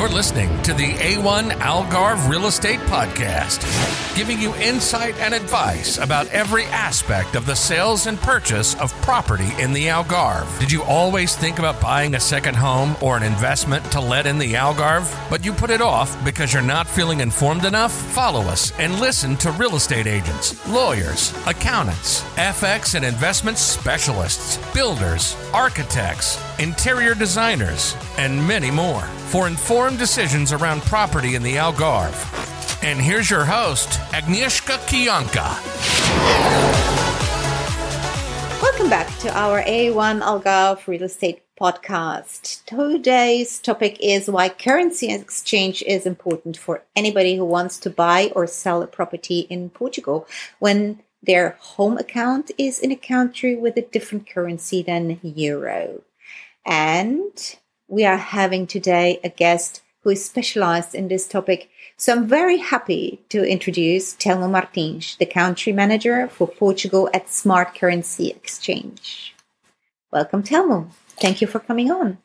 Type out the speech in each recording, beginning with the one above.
You're listening to the A1 Algarve Real Estate Podcast, giving you insight and advice about every aspect of the sales and purchase of property in the Algarve. Did you always think about buying a second home or an investment to let in the Algarve, but you put it off because you're not feeling informed enough? Follow us and listen to real estate agents, lawyers, accountants, FX and investment specialists, builders, architects, interior designers, and many more for informed decisions around property in the Algarve. And here's your host, Agnieszka Kianka. Welcome back to our A1 Algarve Real Estate Podcast. Today's topic is why currency exchange is important for anybody who wants to buy or sell a property in Portugal when their home account is in a country with a different currency than euro. And we are having today a guest who is specialized in this topic. So I'm very happy to introduce Telmo Martins, the country manager for Portugal at Smart Currency Exchange. Welcome, Telmo. Thank you for coming on.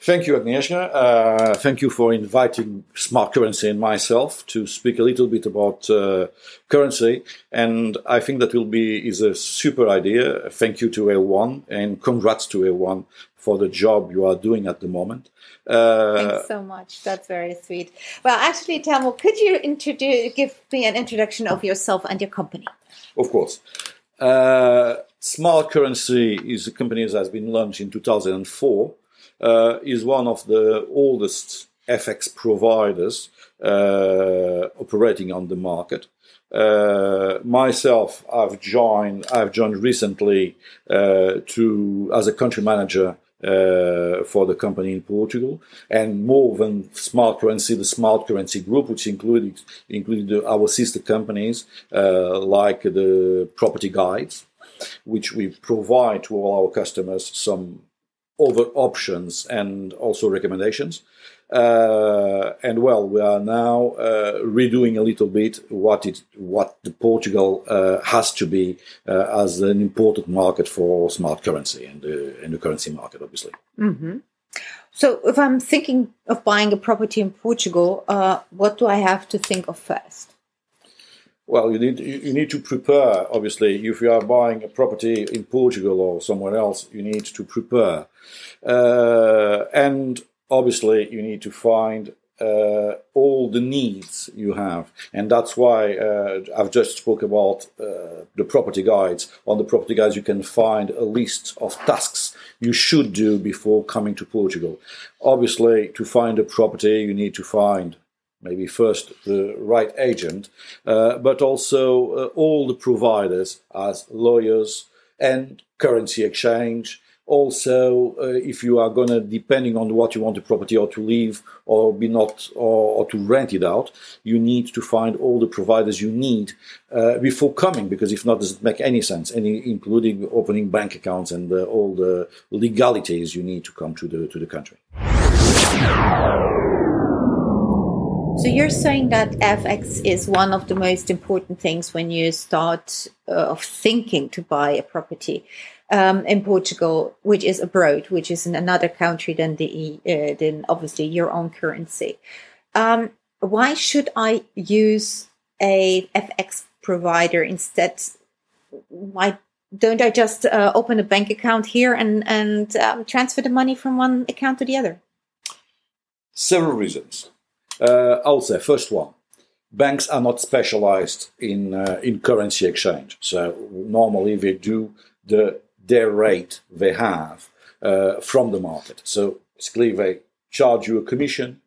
Thank you, Agnieszka. Uh, thank you for inviting Smart Currency and myself to speak a little bit about uh, currency. And I think that will be is a super idea. Thank you to A1 and congrats to A1 for the job you are doing at the moment. Uh, Thanks so much. That's very sweet. Well, actually, Telmo, could you introduce, give me an introduction of yourself and your company? Of course. Uh, Smart Currency is a company that has been launched in 2004. Uh, is one of the oldest FX providers uh, operating on the market. Uh, myself, I've joined. I've joined recently uh, to as a country manager uh, for the company in Portugal, and more than Smart Currency, the Smart Currency Group, which included included our sister companies uh, like the Property Guides, which we provide to all our customers some other options and also recommendations. Uh, and well, we are now uh, redoing a little bit what it what the Portugal uh, has to be uh, as an important market for smart currency and the and the currency market, obviously. Mm-hmm. So, if I'm thinking of buying a property in Portugal, uh, what do I have to think of first? Well, you need you need to prepare. Obviously, if you are buying a property in Portugal or somewhere else, you need to prepare, uh, and obviously you need to find uh, all the needs you have, and that's why uh, I've just spoke about uh, the property guides. On the property guides, you can find a list of tasks you should do before coming to Portugal. Obviously, to find a property, you need to find maybe first the right agent, uh, but also uh, all the providers as lawyers and currency exchange. Also uh, if you are going to depending on what you want the property or to leave or be not or, or, to rent it out you need to find all the providers you need uh, before coming because if not does it make any sense any including opening bank accounts and uh, all the legalities you need to come to the to the country so you're saying that FX is one of the most important things when you start uh, of thinking to buy a property um, in Portugal, which is abroad, which is in another country than the uh, than obviously your own currency. Um, why should I use a FX provider instead? Why don't I just uh, open a bank account here and and um, transfer the money from one account to the other? Several reasons. Uh, I'll first one banks are not specialized in uh, in currency exchange. So normally they do the their rate they have uh, from the market. So basically, they charge you a commission.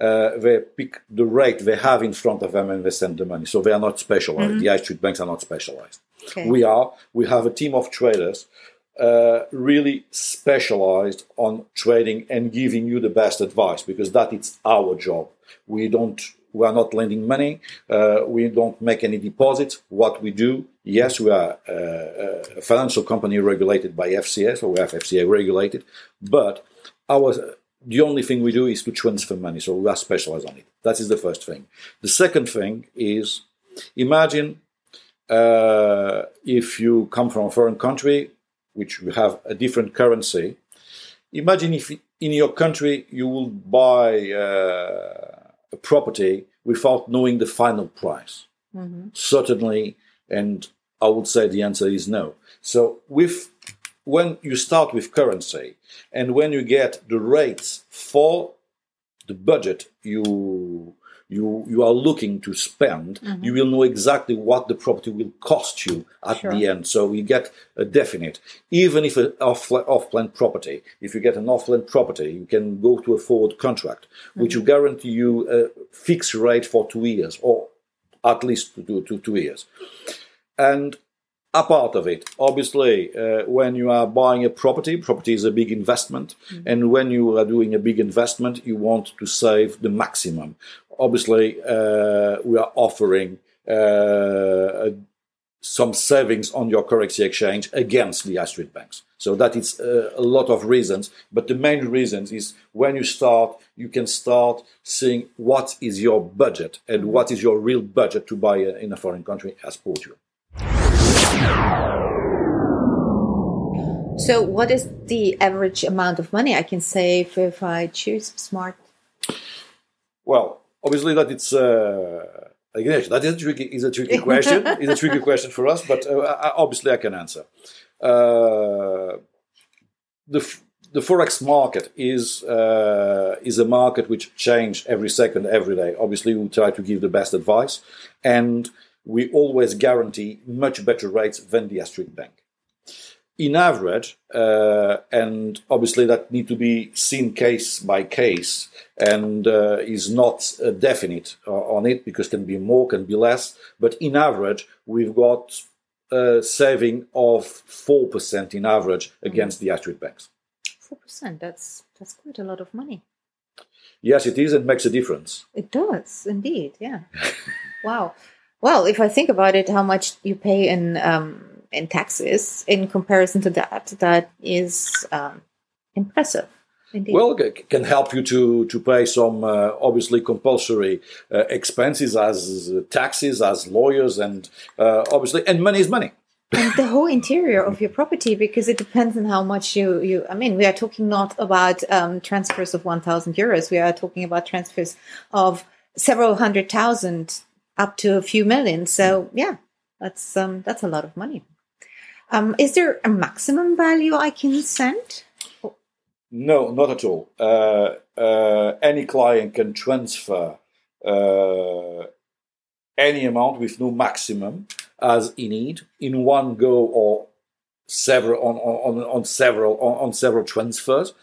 Uh, they pick the rate they have in front of them and they send the money. So they are not specialized. Mm-hmm. The high street banks are not specialized. Okay. We are. We have a team of traders uh, really specialized on trading and giving you the best advice because that is our job. We don't we are not lending money. Uh, we don't make any deposits. What we do, yes, we are uh, a financial company regulated by FCA, so we have FCA regulated, but our the only thing we do is to transfer money, so we are specialized on it. That is the first thing. The second thing is imagine uh, if you come from a foreign country, which you have a different currency. Imagine if in your country, you will buy uh, a property without knowing the final price. Mm-hmm. Certainly, and I would say the answer is no. So, with when you start with currency and when you get the rates for the budget you you you are looking to spend, mm-hmm. you will know exactly what the property will cost you at sure. the end. So you get a definite. Even if an off off plan property, if you get an off plan property, you can go to a forward contract, mm-hmm. which will guarantee you a fixed rate for two years or at least two, two, two years. And a part of it. Obviously, uh, when you are buying a property, property is a big investment, mm-hmm. and when you are doing a big investment, you want to save the maximum. Obviously, uh, we are offering uh, some savings on your currency exchange against the high street banks. So that is uh, a lot of reasons, but the main reasons is when you start, you can start seeing what is your budget and what is your real budget to buy in a foreign country as Portugal. So, what is the average amount of money I can save if I choose smart? Well, obviously, that it's uh, again that is a tricky is a tricky question. is a tricky question for us, but uh, obviously, I can answer. Uh, the the forex market is uh, is a market which changes every second, every day. Obviously, we try to give the best advice, and we always guarantee much better rates than the Street Bank. In average, uh, and obviously that need to be seen case by case, and uh, is not uh, definite on it because can be more, can be less. But in average, we've got a saving of four percent in average against the Street banks. Four percent. That's that's quite a lot of money. Yes, it is. It makes a difference. It does indeed. Yeah. wow. Well, if I think about it, how much you pay in um, in taxes in comparison to that, that is um, impressive. Indeed. Well, it can help you to to pay some uh, obviously compulsory uh, expenses as taxes, as lawyers, and uh, obviously, and money is money. and the whole interior of your property, because it depends on how much you you. I mean, we are talking not about um, transfers of one thousand euros. We are talking about transfers of several hundred thousand up to a few million. So yeah, that's um, that's a lot of money. Um, is there a maximum value I can send? No, not at all. Uh, uh, any client can transfer uh, any amount with no maximum as he need in one go or several on on, on several on, on several transfers.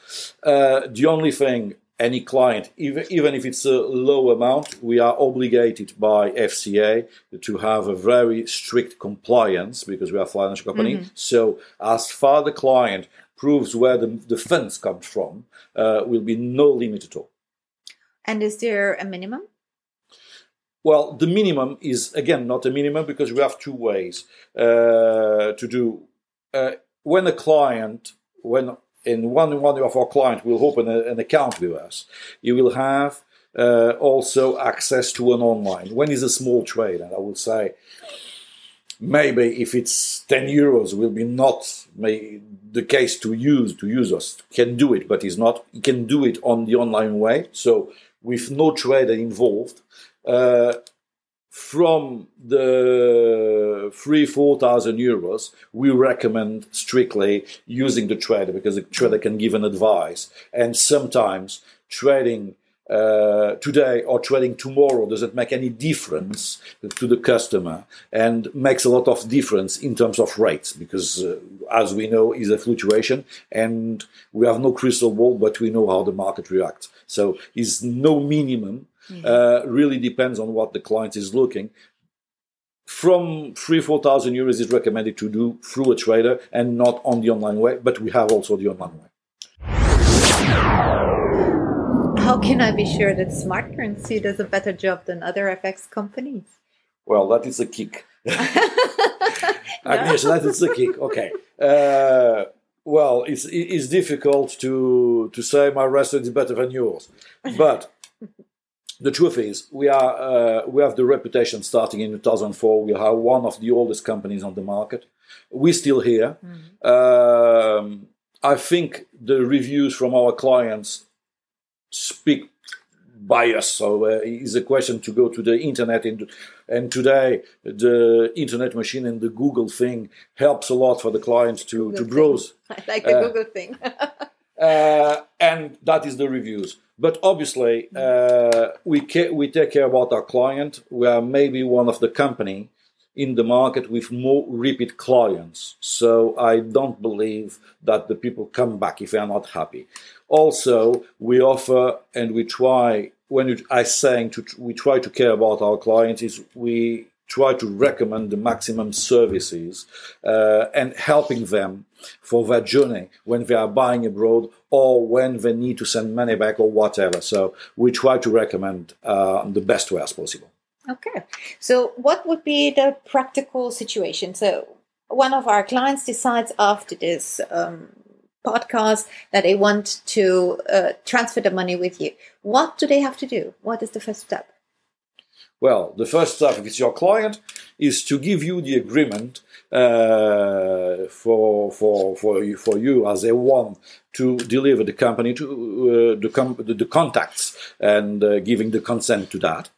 Uh, the only thing any client, even, even if it's a low amount, we are obligated by FCA to have a very strict compliance because we are a financial company. Mm-hmm. So as far the client proves where the, the funds come from, uh, will be no limit at all. And is there a minimum? Well, the minimum is again not a minimum because we have two ways uh, to do. Uh, when a client, when in one one of our clients will open a, an account with us, you will have uh, also access to an online. When is a small trade, and I will say maybe if it's 10 euros will be not the case to use to use us can do it but it's not you can do it on the online way so with no trader involved uh, from the three, four thousand euros, we recommend strictly using the trader because the trader can give an advice. And sometimes trading uh, today or trading tomorrow doesn't make any difference to the customer and makes a lot of difference in terms of rates because uh, as we know is a fluctuation and we have no crystal ball but we know how the market reacts so is no minimum mm-hmm. uh, really depends on what the client is looking. From three, four thousand euros is recommended to do through a trader and not on the online way, but we have also the online way. How can I be sure that smart currency does a better job than other FX companies? Well, that is a kick. Agnieszka, that is a kick. Okay. Uh, well, it's it's difficult to to say my restaurant is better than yours, but the truth is, we are uh, we have the reputation starting in 2004. We are one of the oldest companies on the market. We're still here. Mm-hmm. Um, I think the reviews from our clients speak by us. So uh, it's a question to go to the internet, and, and today the internet machine and the Google thing helps a lot for the clients to, Google to thing. browse. I like the Uh, Google thing. uh, and that is the reviews. But obviously, uh, we ca- we take care about our client. We are maybe one of the company in the market with more repeat clients. So I don't believe that the people come back if they are not happy. Also, we offer and we try. When I saying to we try to care about our clients is we try to recommend the maximum services uh, and helping them for their journey when they are buying abroad or when they need to send money back or whatever. So we try to recommend uh, the best way as possible. Okay. So, what would be the practical situation? So, one of our clients decides after this um, podcast that they want to uh, transfer the money with you. What do they have to do? What is the first step? Well, the first step, if it's your client, is to give you the agreement uh, for for for you, for you as A1 to deliver the company to uh, the, com- the the contacts and uh, giving the consent to that.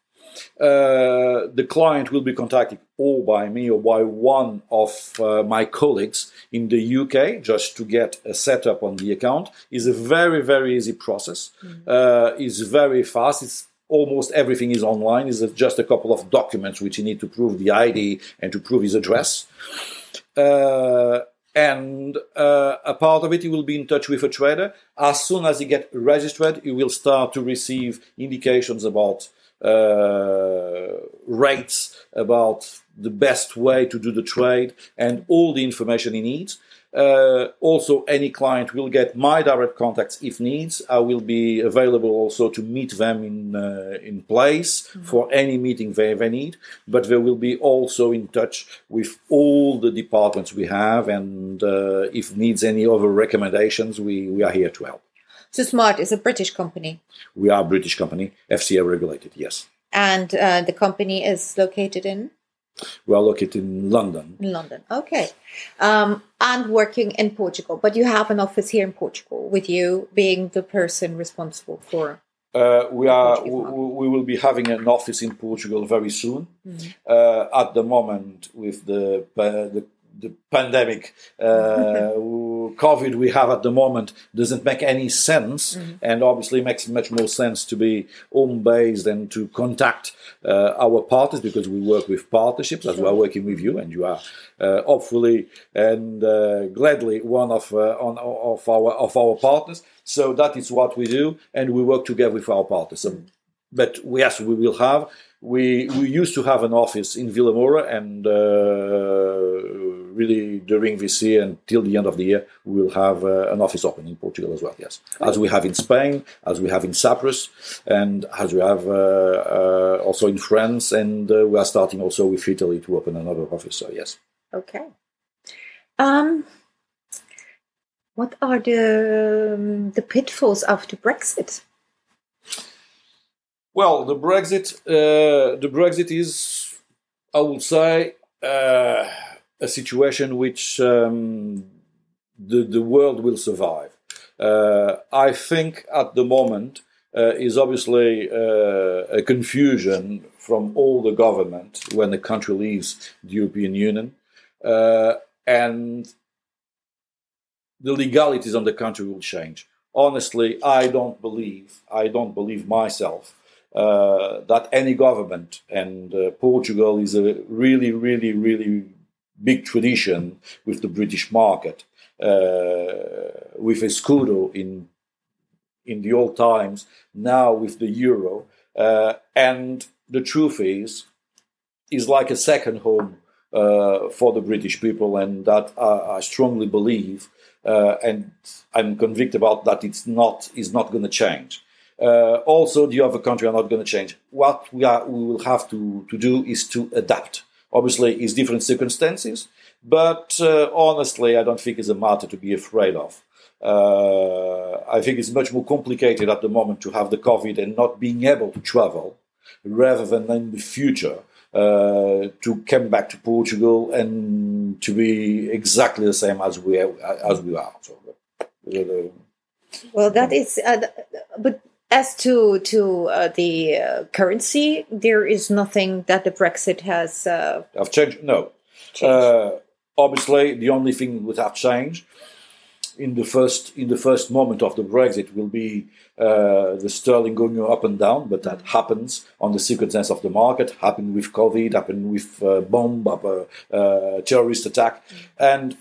Uh, the client will be contacted or by me or by one of uh, my colleagues in the UK just to get a setup on the account. is a very very easy process. Uh, it's very fast. It's almost everything is online. It's just a couple of documents which you need to prove the ID and to prove his address. Uh, and uh, a part of it, you will be in touch with a trader. As soon as you get registered, you will start to receive indications about uh, rates, about the best way to do the trade, and all the information he needs. Uh, also, any client will get my direct contacts if needs. I will be available also to meet them in uh, in place for any meeting they, they need. But they will be also in touch with all the departments we have, and uh, if needs any other recommendations, we, we are here to help. So, Smart is a British company, We are a British company, FCA regulated. Yes, and uh, the company is located in we are located in London. in London. Okay, um, and working in Portugal. But you have an office here in Portugal, with you being the person responsible for. Uh, we are. We, we will be having an office in Portugal very soon. Uh, at the moment, with the uh, the, the pandemic, uh, COVID we have at the moment doesn't make any sense, and obviously makes much more sense to be home based and to contact uh, our partners because we work with partnerships as we are working with you, and you are uh, hopefully and uh, gladly one of uh, on, of our of our partners. So that is what we do, and we work together with our partners. So, but yes, we will have. We we used to have an office in Vilamoura, and uh, really during this year until the end of the year, we will have uh, an office open in Portugal as well. Yes, as we have in Spain, as we have in Cyprus, and as we have uh, uh, also in France, and uh, we are starting also with Italy to open another office. So yes. Okay. Um, what are the um, the pitfalls after Brexit? Well, the Brexit, uh, the Brexit is, I would say, uh, a situation which um, the the world will survive. Uh, I think at the moment uh, is obviously uh, a confusion from all the government when the country leaves the European Union, uh, and the legalities on the country will change. Honestly, I don't believe, I don't believe myself uh, that any government, and uh, Portugal is a really, really, really big tradition with the British market, uh, with Escudo in in the old times, now with the euro, uh, and the truth is, is like a second home uh, for the British people, and that I, I strongly believe, uh, and I'm convinced about that. It's not is not going to change. Uh, also, the other country are not going to change. What we are we will have to to do is to adapt. Obviously, it's different circumstances, but uh, honestly, I don't think it's a matter to be afraid of. Uh, I think it's much more complicated at the moment to have the COVID and not being able to travel, rather than in the future uh, to come back to Portugal and to be exactly the same as we as we are. So, the Well, that is, uh, but as to to uh, the uh, currency, there is nothing that the Brexit has uh, have changed. No, changed. Uh, obviously, the only thing that have changed in the first in the first moment of the Brexit will be uh, the sterling going up and down, but that happens on the circumstance of the market. Happened with COVID, happened with uh, bomb, uh, uh, terrorist attack, and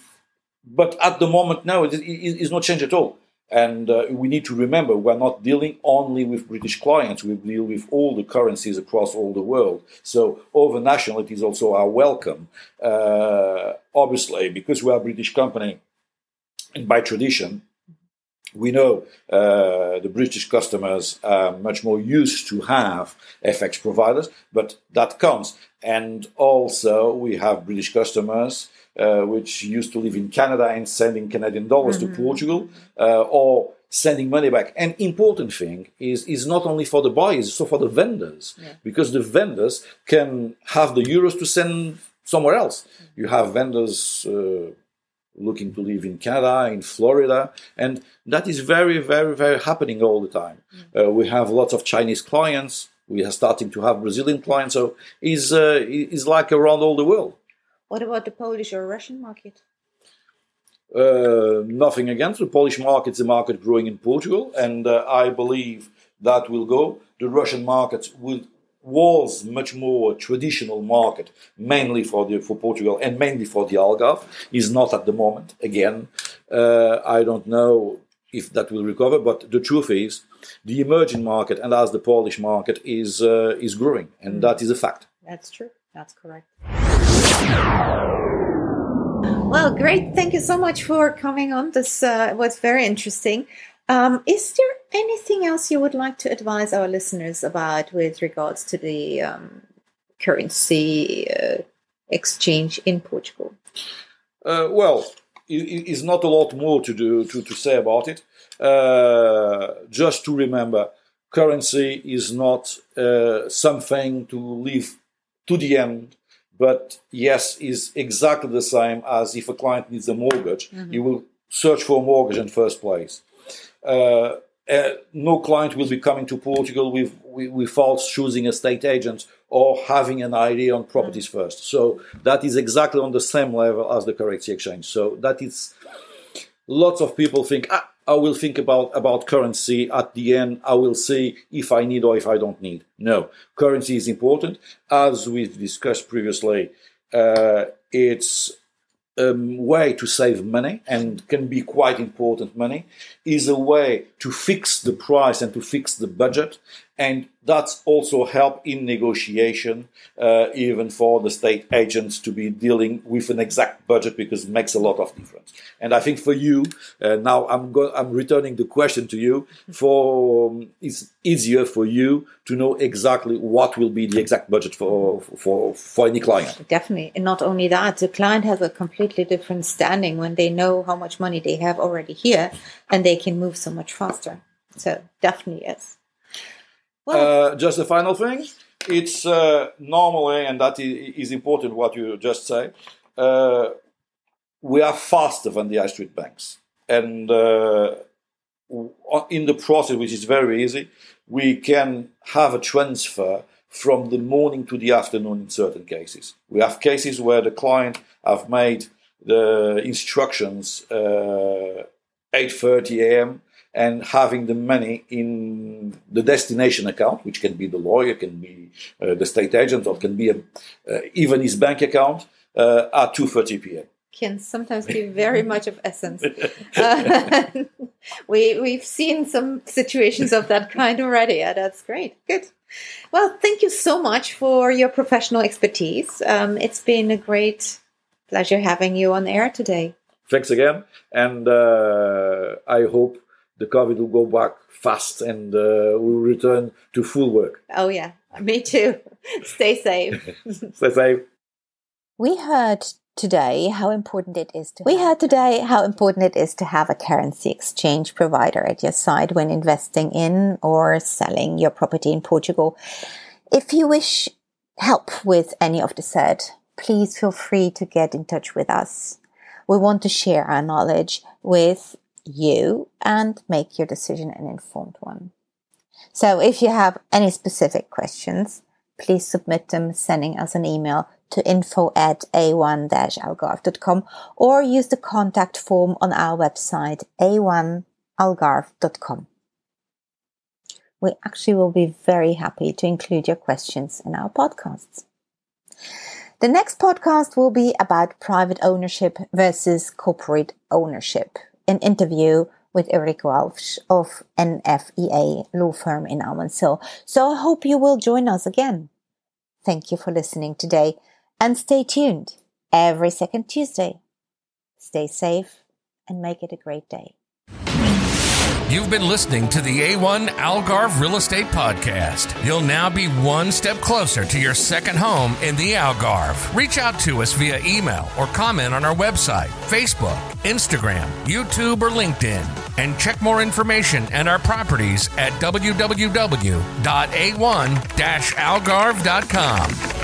but at the moment now it is not changed at all. And uh, we need to remember we're not dealing only with British clients, we deal with all the currencies across all the world. So, over nationalities also are welcome. Uh, obviously, because we are a British company, and by tradition, we know uh, the British customers are much more used to have FX providers, but that comes. And also, we have British customers uh, which used to live in Canada and sending Canadian dollars Mm-hmm. to Portugal uh, or sending money back. And important thing is is not only for the buyers, it's also for the vendors because the vendors can have the euros to send somewhere else. You have vendors. Uh, looking to live in Canada, in Florida, and that is very, very, very happening all the time. Uh, we have lots of Chinese clients. We are starting to have Brazilian clients, so is uh, is like around all the world. What about the Polish or Russian market? Uh, nothing against the Polish market; a market growing in Portugal, and uh, I believe that will go. The Russian market will was much more traditional market, mainly for the for Portugal and mainly for the Algarve. Is not at the moment. Again, uh, I don't know if that will recover, but the truth is, the emerging market and as the Polish market is uh, is growing, and that is a fact. That's true. That's correct. Well, great. Thank you so much for coming on. This uh, was very interesting. Um, is there anything else you would like to advise our listeners about with regards to the um, currency uh, exchange in Portugal? Uh, well, it is not a lot more to do to, to say about it. Uh, just to remember, currency is not uh, something to leave to the end. But yes, is exactly the same as if a client needs a mortgage, you will search for a mortgage in first place. Uh, uh, no client will be coming to Portugal with, with, without choosing a state agent or having an idea on properties first. So that is exactly on the same level as the currency exchange. So that is lots of people think ah, I will think about about currency at the end. I will see if I need or if I don't need. No, currency is important, as we've discussed previously. Uh, it's a way to save money and can be quite important money. Is a way to fix the price and to fix the budget, and that's also help in negotiation, uh, even for the state agents to be dealing with an exact budget because it makes a lot of difference. And I think for you, uh, now I'm go- I'm returning the question to you. For um, it's easier for you to know exactly what will be the exact budget for for for any client. Definitely. And not only that, the client has a completely different standing when they know how much money they have already here and they can move so much faster. So, definitely yes. Well, Uh, just a final thing. It's uh, normally, and that is important what you just say, uh, we are faster than the high street banks. And in the process, which is very easy, we can have a transfer from the morning to the afternoon in certain cases. We have cases where the client have made the instructions uh, 8.30 a.m and having the money in the destination account, which can be the lawyer, can be uh, the state agent, or can be a, uh, even his bank account uh, at 2.30 p.m. can sometimes be very much of essence. Uh, we we've seen some situations of that kind already. Yeah, that's great. Good. Well, thank you so much for your professional expertise. Um, it's been a great pleasure having you on air today. Thanks again, and uh, I hope the COVID will go back fast and uh, we'll return to full work. Oh yeah, me too. Stay safe. Stay safe. We heard today how important it is to we heard today how important it is to have a currency exchange provider at your side when investing in or selling your property in Portugal. If you wish help with any of the said, please feel free to get in touch with us. We want to share our knowledge with you and make your decision an informed one. So if you have any specific questions, please submit them sending us an email to info at a1-algarve.com or use the contact form on our website a1algarve.com. We actually will be very happy to include your questions in our podcasts. The next podcast will be about private ownership versus corporate ownership. An interview with Eric Walsh of NFEA law firm in Almancil. So I hope you will join us again. Thank you for listening today and stay tuned every second Tuesday. Stay safe and make it a great day. You've been listening to the A1 Algarve Real Estate Podcast. You'll now be one step closer to your second home in the Algarve. Reach out to us via email or comment on our website, Facebook, Instagram, YouTube, or LinkedIn. And check more information and our properties at www.a1-algarve.com.